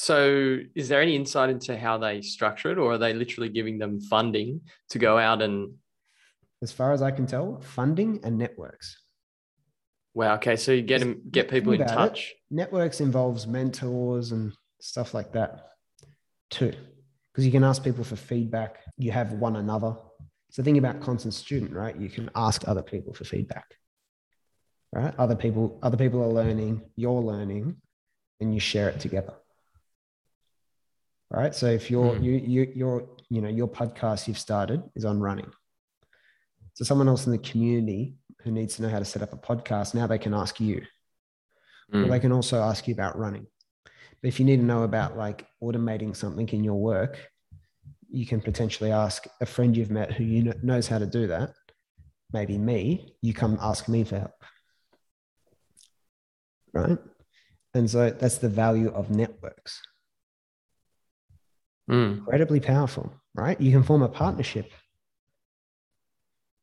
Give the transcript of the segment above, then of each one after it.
So, is there any insight into how they structure it, or are they literally giving them funding to go out and? As far as I can tell, funding and networks. Wow. Okay. So you get them, get people in touch. It, networks involves mentors and stuff like that too, because you can ask people for feedback. You have one another. So think about constant student, right? You can ask other people for feedback, right? Other people, other people are learning. You're learning, and you share it together right? So if you're mm. you you you're you know your podcast you've started is on running, so someone else in the community who needs to know how to set up a podcast now they can ask you, mm. they can also ask you about running. But if you need to know about like automating something in your work, you can potentially ask a friend you've met who you know, knows how to do that. Maybe me. You come ask me for help, right? And so that's the value of networks mm. incredibly powerful, right? You can form a partnership,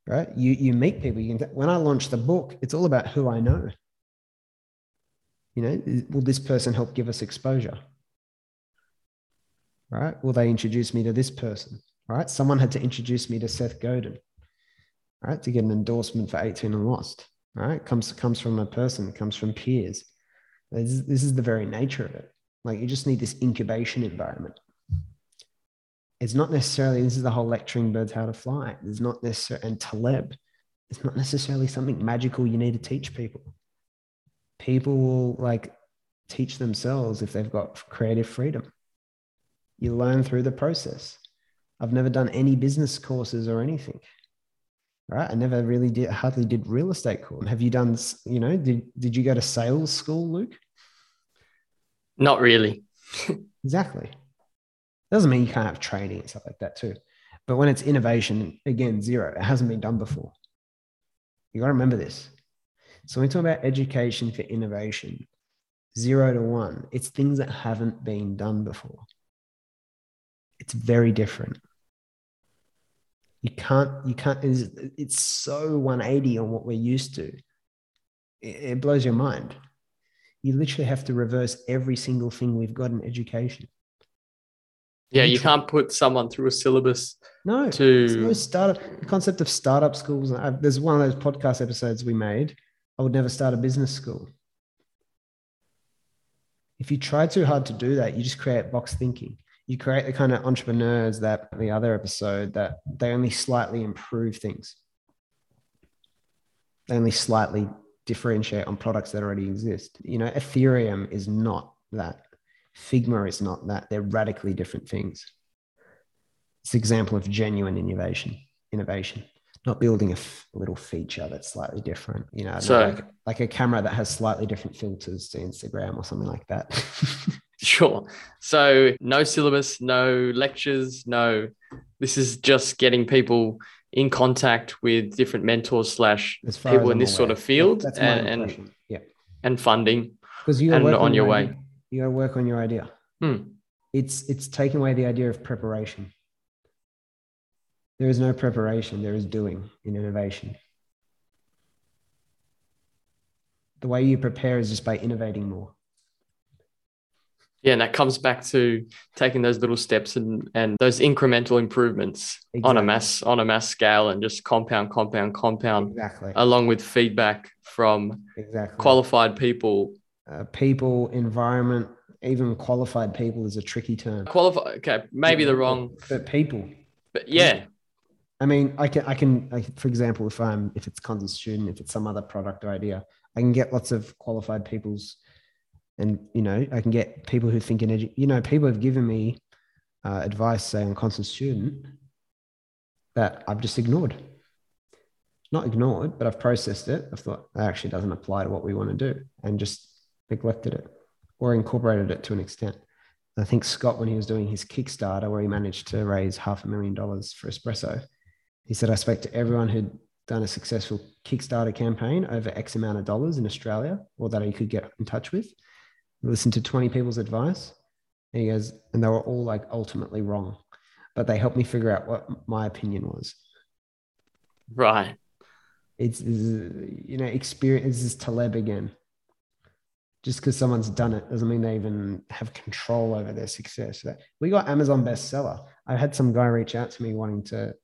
right? You you meet people. You can. When I launched the book, it's all about who I know. You know, will this person help give us exposure? Right? Will they introduce me to this person? Right? Someone had to introduce me to Seth Godin, right? To get an endorsement for 18 and Lost. Right? Comes comes from a person, comes from peers. This, this is the very nature of it. Like you just need this incubation environment it's not necessarily this is the whole lecturing birds how to fly. It's not necessarily and taleb it's not necessarily something magical you need to teach people. People will like teach themselves if they've got creative freedom. You learn through the process. I've never done any business courses or anything right? I never really did hardly did real estate course. Have you done you know did, did you go to sales school luke? Not really. Exactly doesn't mean you can't have training and stuff like that too. But when it's innovation, again, zero. It hasn't been done before. You got to remember this. So when we talk about education for innovation, zero to one, it's things that haven't been done before. It's very different. You can't, you can't, it's, it's so 180 on what we're used to. It, it blows your mind. You literally have to reverse every single thing we've got in education. Yeah, you can't put someone through a syllabus. No, to no startup. The concept of startup schools. There's one of those podcast episodes we made. I would never start a business school. If you try too hard to do that, you just create box thinking. You create the kind of entrepreneurs that the other episode that they only slightly improve things. They only slightly differentiate on products that already exist. You know, Ethereum is not that. Figma is not that. They're radically different things. It's an example of genuine innovation, innovation, not building a f- little feature that's slightly different, you know, so, like, like a camera that has slightly different filters to Instagram or something like that. sure. So no syllabus, no lectures, no, this is just getting people in contact with different mentors slash people in this aware. sort of field that's and, and, yeah. and funding because you are on your way you got to work on your idea. Hmm. It's it's taking away the idea of preparation. There is no preparation. There is doing in innovation. The way you prepare is just by innovating more. Yeah, and that comes back to taking those little steps and, and those incremental improvements exactly. on a mass on a mass scale and just compound, compound, compound. Exactly. Along with feedback from exactly. qualified people uh, people, environment, even qualified people is a tricky term. Qualified, okay, maybe yeah, the wrong, but people. But yeah, I mean, I can, I can, I, for example, if I'm, if it's content student, if it's some other product or idea, I can get lots of qualified people's, and you know, I can get people who think in edu- you know, people have given me uh, advice, say on constant student, that I've just ignored. Not ignored, but I've processed it. I've thought that actually doesn't apply to what we want to do, and just neglected it or incorporated it to an extent. I think Scott, when he was doing his Kickstarter, where he managed to raise half a million dollars for Espresso, he said, I spoke to everyone who'd done a successful Kickstarter campaign over X amount of dollars in Australia or that he could get in touch with. Listened to 20 people's advice. And he goes, and they were all like ultimately wrong, but they helped me figure out what my opinion was. Right. It's, it's you know, experience this Taleb again just because someone's done it doesn't mean they even have control over their success. We got Amazon bestseller. I had some guy reach out to me wanting to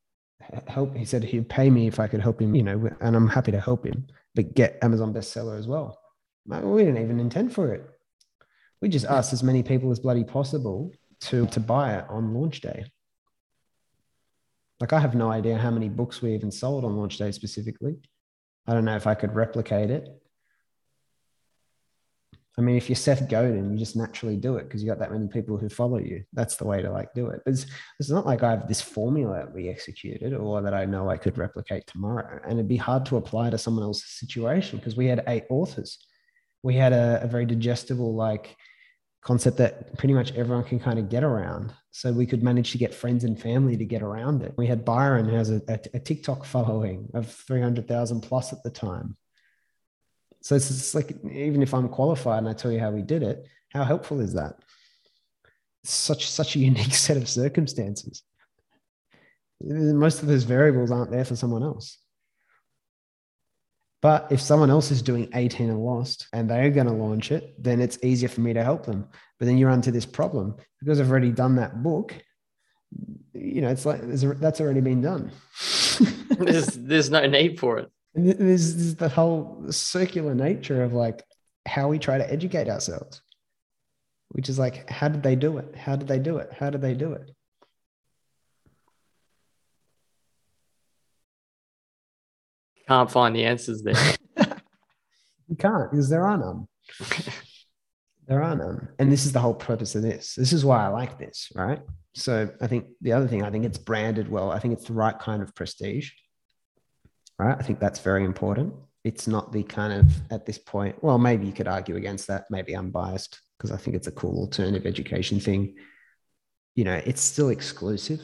help. He said he'd pay me if I could help him, you know, and I'm happy to help him, but get Amazon bestseller as well. We didn't even intend for it. We just asked as many people as bloody possible to, to buy it on launch day. Like I have no idea how many books we even sold on launch day specifically. I don't know if I could replicate it. I mean, if you're Seth Godin, you just naturally do it because you got that many people who follow you. That's the way to like do it. But it's, it's not like I have this formula that we executed or that I know I could replicate tomorrow. And it'd be hard to apply to someone else's situation because we had eight authors. We had a, a very digestible like concept that pretty much everyone can kind of get around. So we could manage to get friends and family to get around it. We had Byron, who has a, a, a TikTok following of 300,000 plus at the time. So it's, like, even if I'm qualified and I tell you how we did it, how helpful is that? such, such a unique set of circumstances. Most of those variables aren't there for someone else. But if someone else is doing 18 and lost and they're going to launch it, then it's easier for me to help them. But then you run into this problem because I've already done that book. You know, it's like that's already been done. there's there's no need for it. And there's, there's the whole circular nature of like how we try to educate ourselves, which is like, how did they do it? How did they do it? How did they do it? can't find the answers there. you can't because there are none. there are none. And this is the whole purpose of this. This is why I like this, right? So I think the other thing, I think it's branded well. I think it's the right kind of prestige, right? I think that's very important. It's not the kind of, at this point, well, maybe you could argue against that. Maybe I'm biased because I think it's a cool alternative education thing. You know, it's still exclusive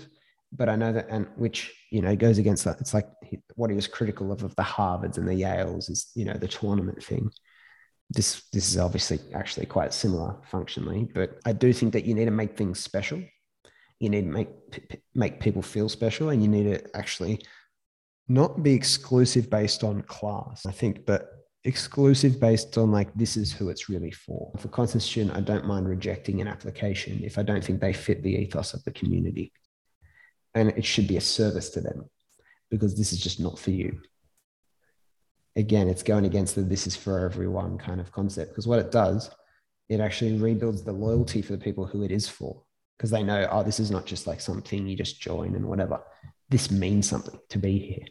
but I know that, and which you know goes against that. It's like what he was critical of of the Harvards and the Yales is you know the tournament thing. This this is obviously actually quite similar functionally, but I do think that you need to make things special. You need to make make people feel special, and you need to actually not be exclusive based on class. I think, but exclusive based on like this is who it's really for. For constant student, I don't mind rejecting an application if I don't think they fit the ethos of the community and it should be a service to them because this is just not for you. Again, it's going against the this is for everyone kind of concept because what it does, it actually rebuilds the loyalty for the people who it is for because they know, oh, this is not just like something you just join and whatever. This means something to be here.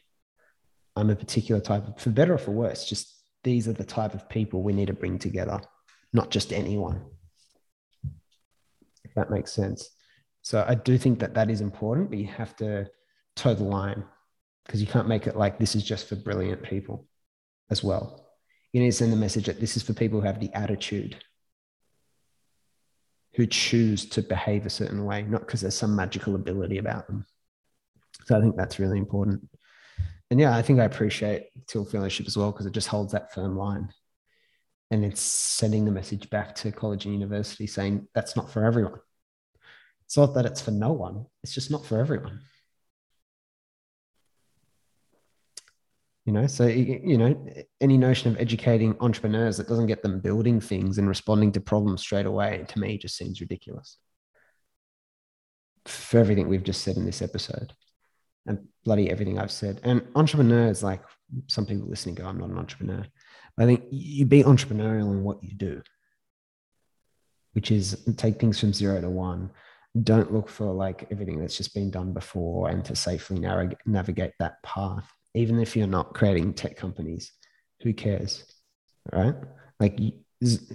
I'm a particular type of, for better or for worse, just these are the type of people we need to bring together, not just anyone. If that makes sense. So I do think that that is important, but you have to toe the line because you can't make it like this is just for brilliant people as well. You need to send the message that this is for people who have the attitude, who choose to behave a certain way, not because there's some magical ability about them. So I think that's really important. And yeah, I think I appreciate Thiel Fellowship as well because it just holds that firm line. And it's sending the message back to college and university saying that's not for everyone. It's not that it's for no one, it's just not for everyone. You know, so, you know, any notion of educating entrepreneurs that doesn't get them building things and responding to problems straight away, to me, just seems ridiculous for everything we've just said in this episode and bloody everything I've said. And entrepreneurs, like some people listening go, I'm not an entrepreneur. But I think you be entrepreneurial in what you do, which is take things from zero to one, don't look for like everything that's just been done before and to safely navigate that path even if you're not creating tech companies who cares right like there's,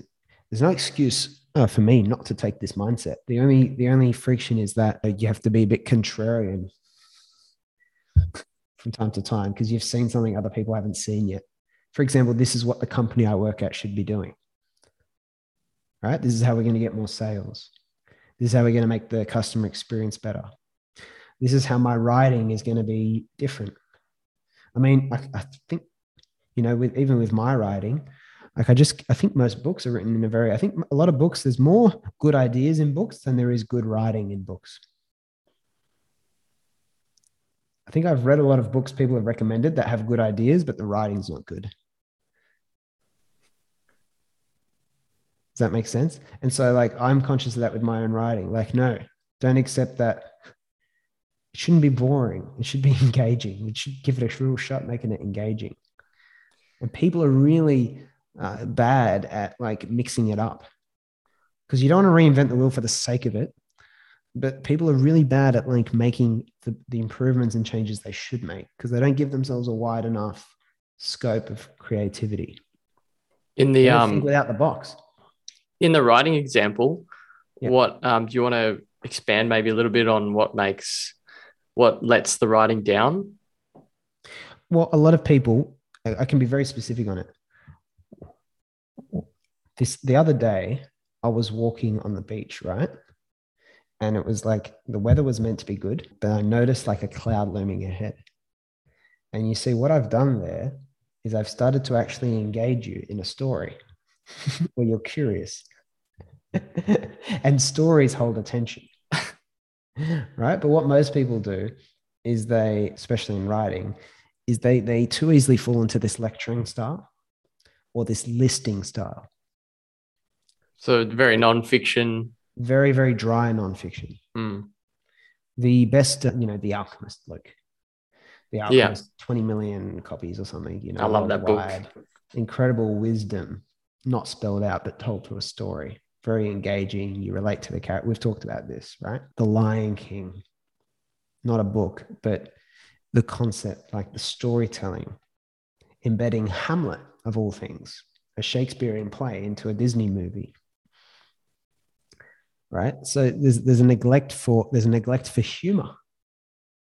no excuse uh, for me not to take this mindset the only the only friction is that you have to be a bit contrarian from time to time because you've seen something other people haven't seen yet for example this is what the company i work at should be doing right this is how we're going to get more sales this is how we're going to make the customer experience better. This is how my writing is going to be different. I mean, I, I think, you know, with even with my writing, like I just, I think most books are written in a very, I think a lot of books, there's more good ideas in books than there is good writing in books. I think I've read a lot of books people have recommended that have good ideas, but the writing's not good. Does that make sense? And so, like, I'm conscious of that with my own writing. Like, no, don't accept that. It shouldn't be boring. It should be engaging. It should give it a real shot, making it engaging. And people are really uh, bad at like mixing it up because you don't want to reinvent the wheel for the sake of it. But people are really bad at like making the, the improvements and changes they should make because they don't give themselves a wide enough scope of creativity. In the um, without the box. In the writing example, yeah. what um, do you want to expand maybe a little bit on what makes what lets the writing down? Well, a lot of people, I can be very specific on it. This the other day, I was walking on the beach, right? And it was like the weather was meant to be good, but I noticed like a cloud looming ahead. And you see, what I've done there is I've started to actually engage you in a story where you're curious. and stories hold attention. right? But what most people do is they, especially in writing, is they they too easily fall into this lecturing style or this listing style. So very non-fiction. Very, very dry non-fiction. Mm. The best, uh, you know, The Alchemist, like The Alchemist, yeah. 20 million copies or something, you know. I love that book. Incredible wisdom, not spelled out, but told through a story very engaging. You relate to the character. We've talked about this, right? The Lion King, not a book, but the concept, like the storytelling, embedding Hamlet of all things, a Shakespearean play into a Disney movie. Right. So there's there's a neglect for there's a neglect for humor,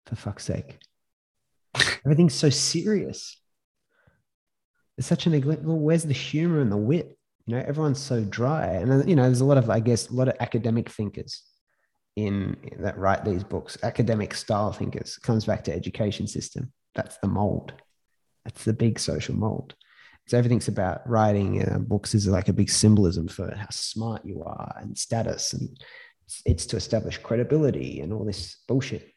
for fuck's sake. Everything's so serious. There's such a neglect. Well, where's the humor and the wit? you know everyone's so dry and uh, you know there's a lot of i guess a lot of academic thinkers in, in that write these books academic style thinkers comes back to education system that's the mold that's the big social mold so everything's about writing uh, books is like a big symbolism for how smart you are and status and it's, it's to establish credibility and all this bullshit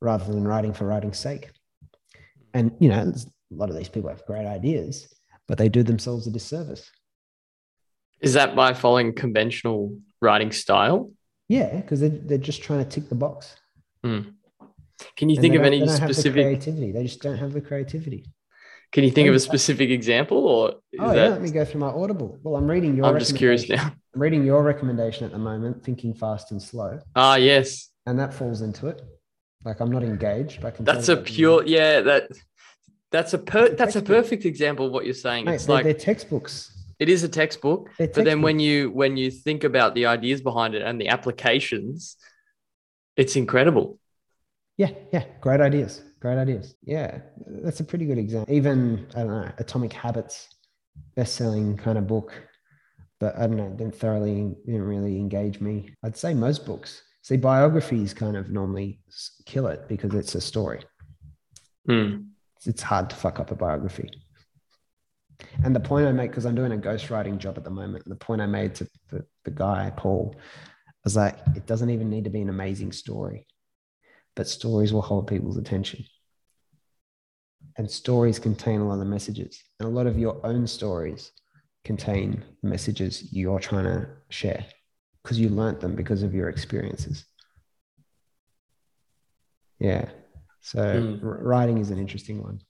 rather than writing for writing's sake and you know a lot of these people have great ideas but they do themselves a disservice is that by following conventional writing style? Yeah, because they're, they're just trying to tick the box. Mm. Can you and think of any specific creativity? They just don't have the creativity. Can you think of a specific example, or oh yeah, let me go through my Audible. Well, I'm reading your. I'm just curious now. I'm reading your recommendation at the moment, thinking fast and slow. Ah, yes, and that falls into it. Like I'm not engaged. I can. That's a pure, yeah. That that's a per, that's a perfect example of what you're saying. Mate, it's they're, like they're textbooks it is a textbook, but then when you when you think about the ideas behind it and the applications, it's incredible. Yeah, yeah, great ideas, great ideas. Yeah, that's a pretty good example. Even I don't know, Atomic Habits, best-selling kind of book, but I don't know, didn't thoroughly didn't really engage me. I'd say most books. See, biographies kind of normally kill it because it's a story. Mm. It's hard to fuck up a biography. And the point I make, because I'm doing a ghostwriting job at the moment, the point I made to the, the guy, Paul, was like, it doesn't even need to be an amazing story, but stories will hold people's attention. And stories contain a lot of messages. And a lot of your own stories contain messages you're trying to share because you learnt them because of your experiences. Yeah. So mm. writing is an interesting one.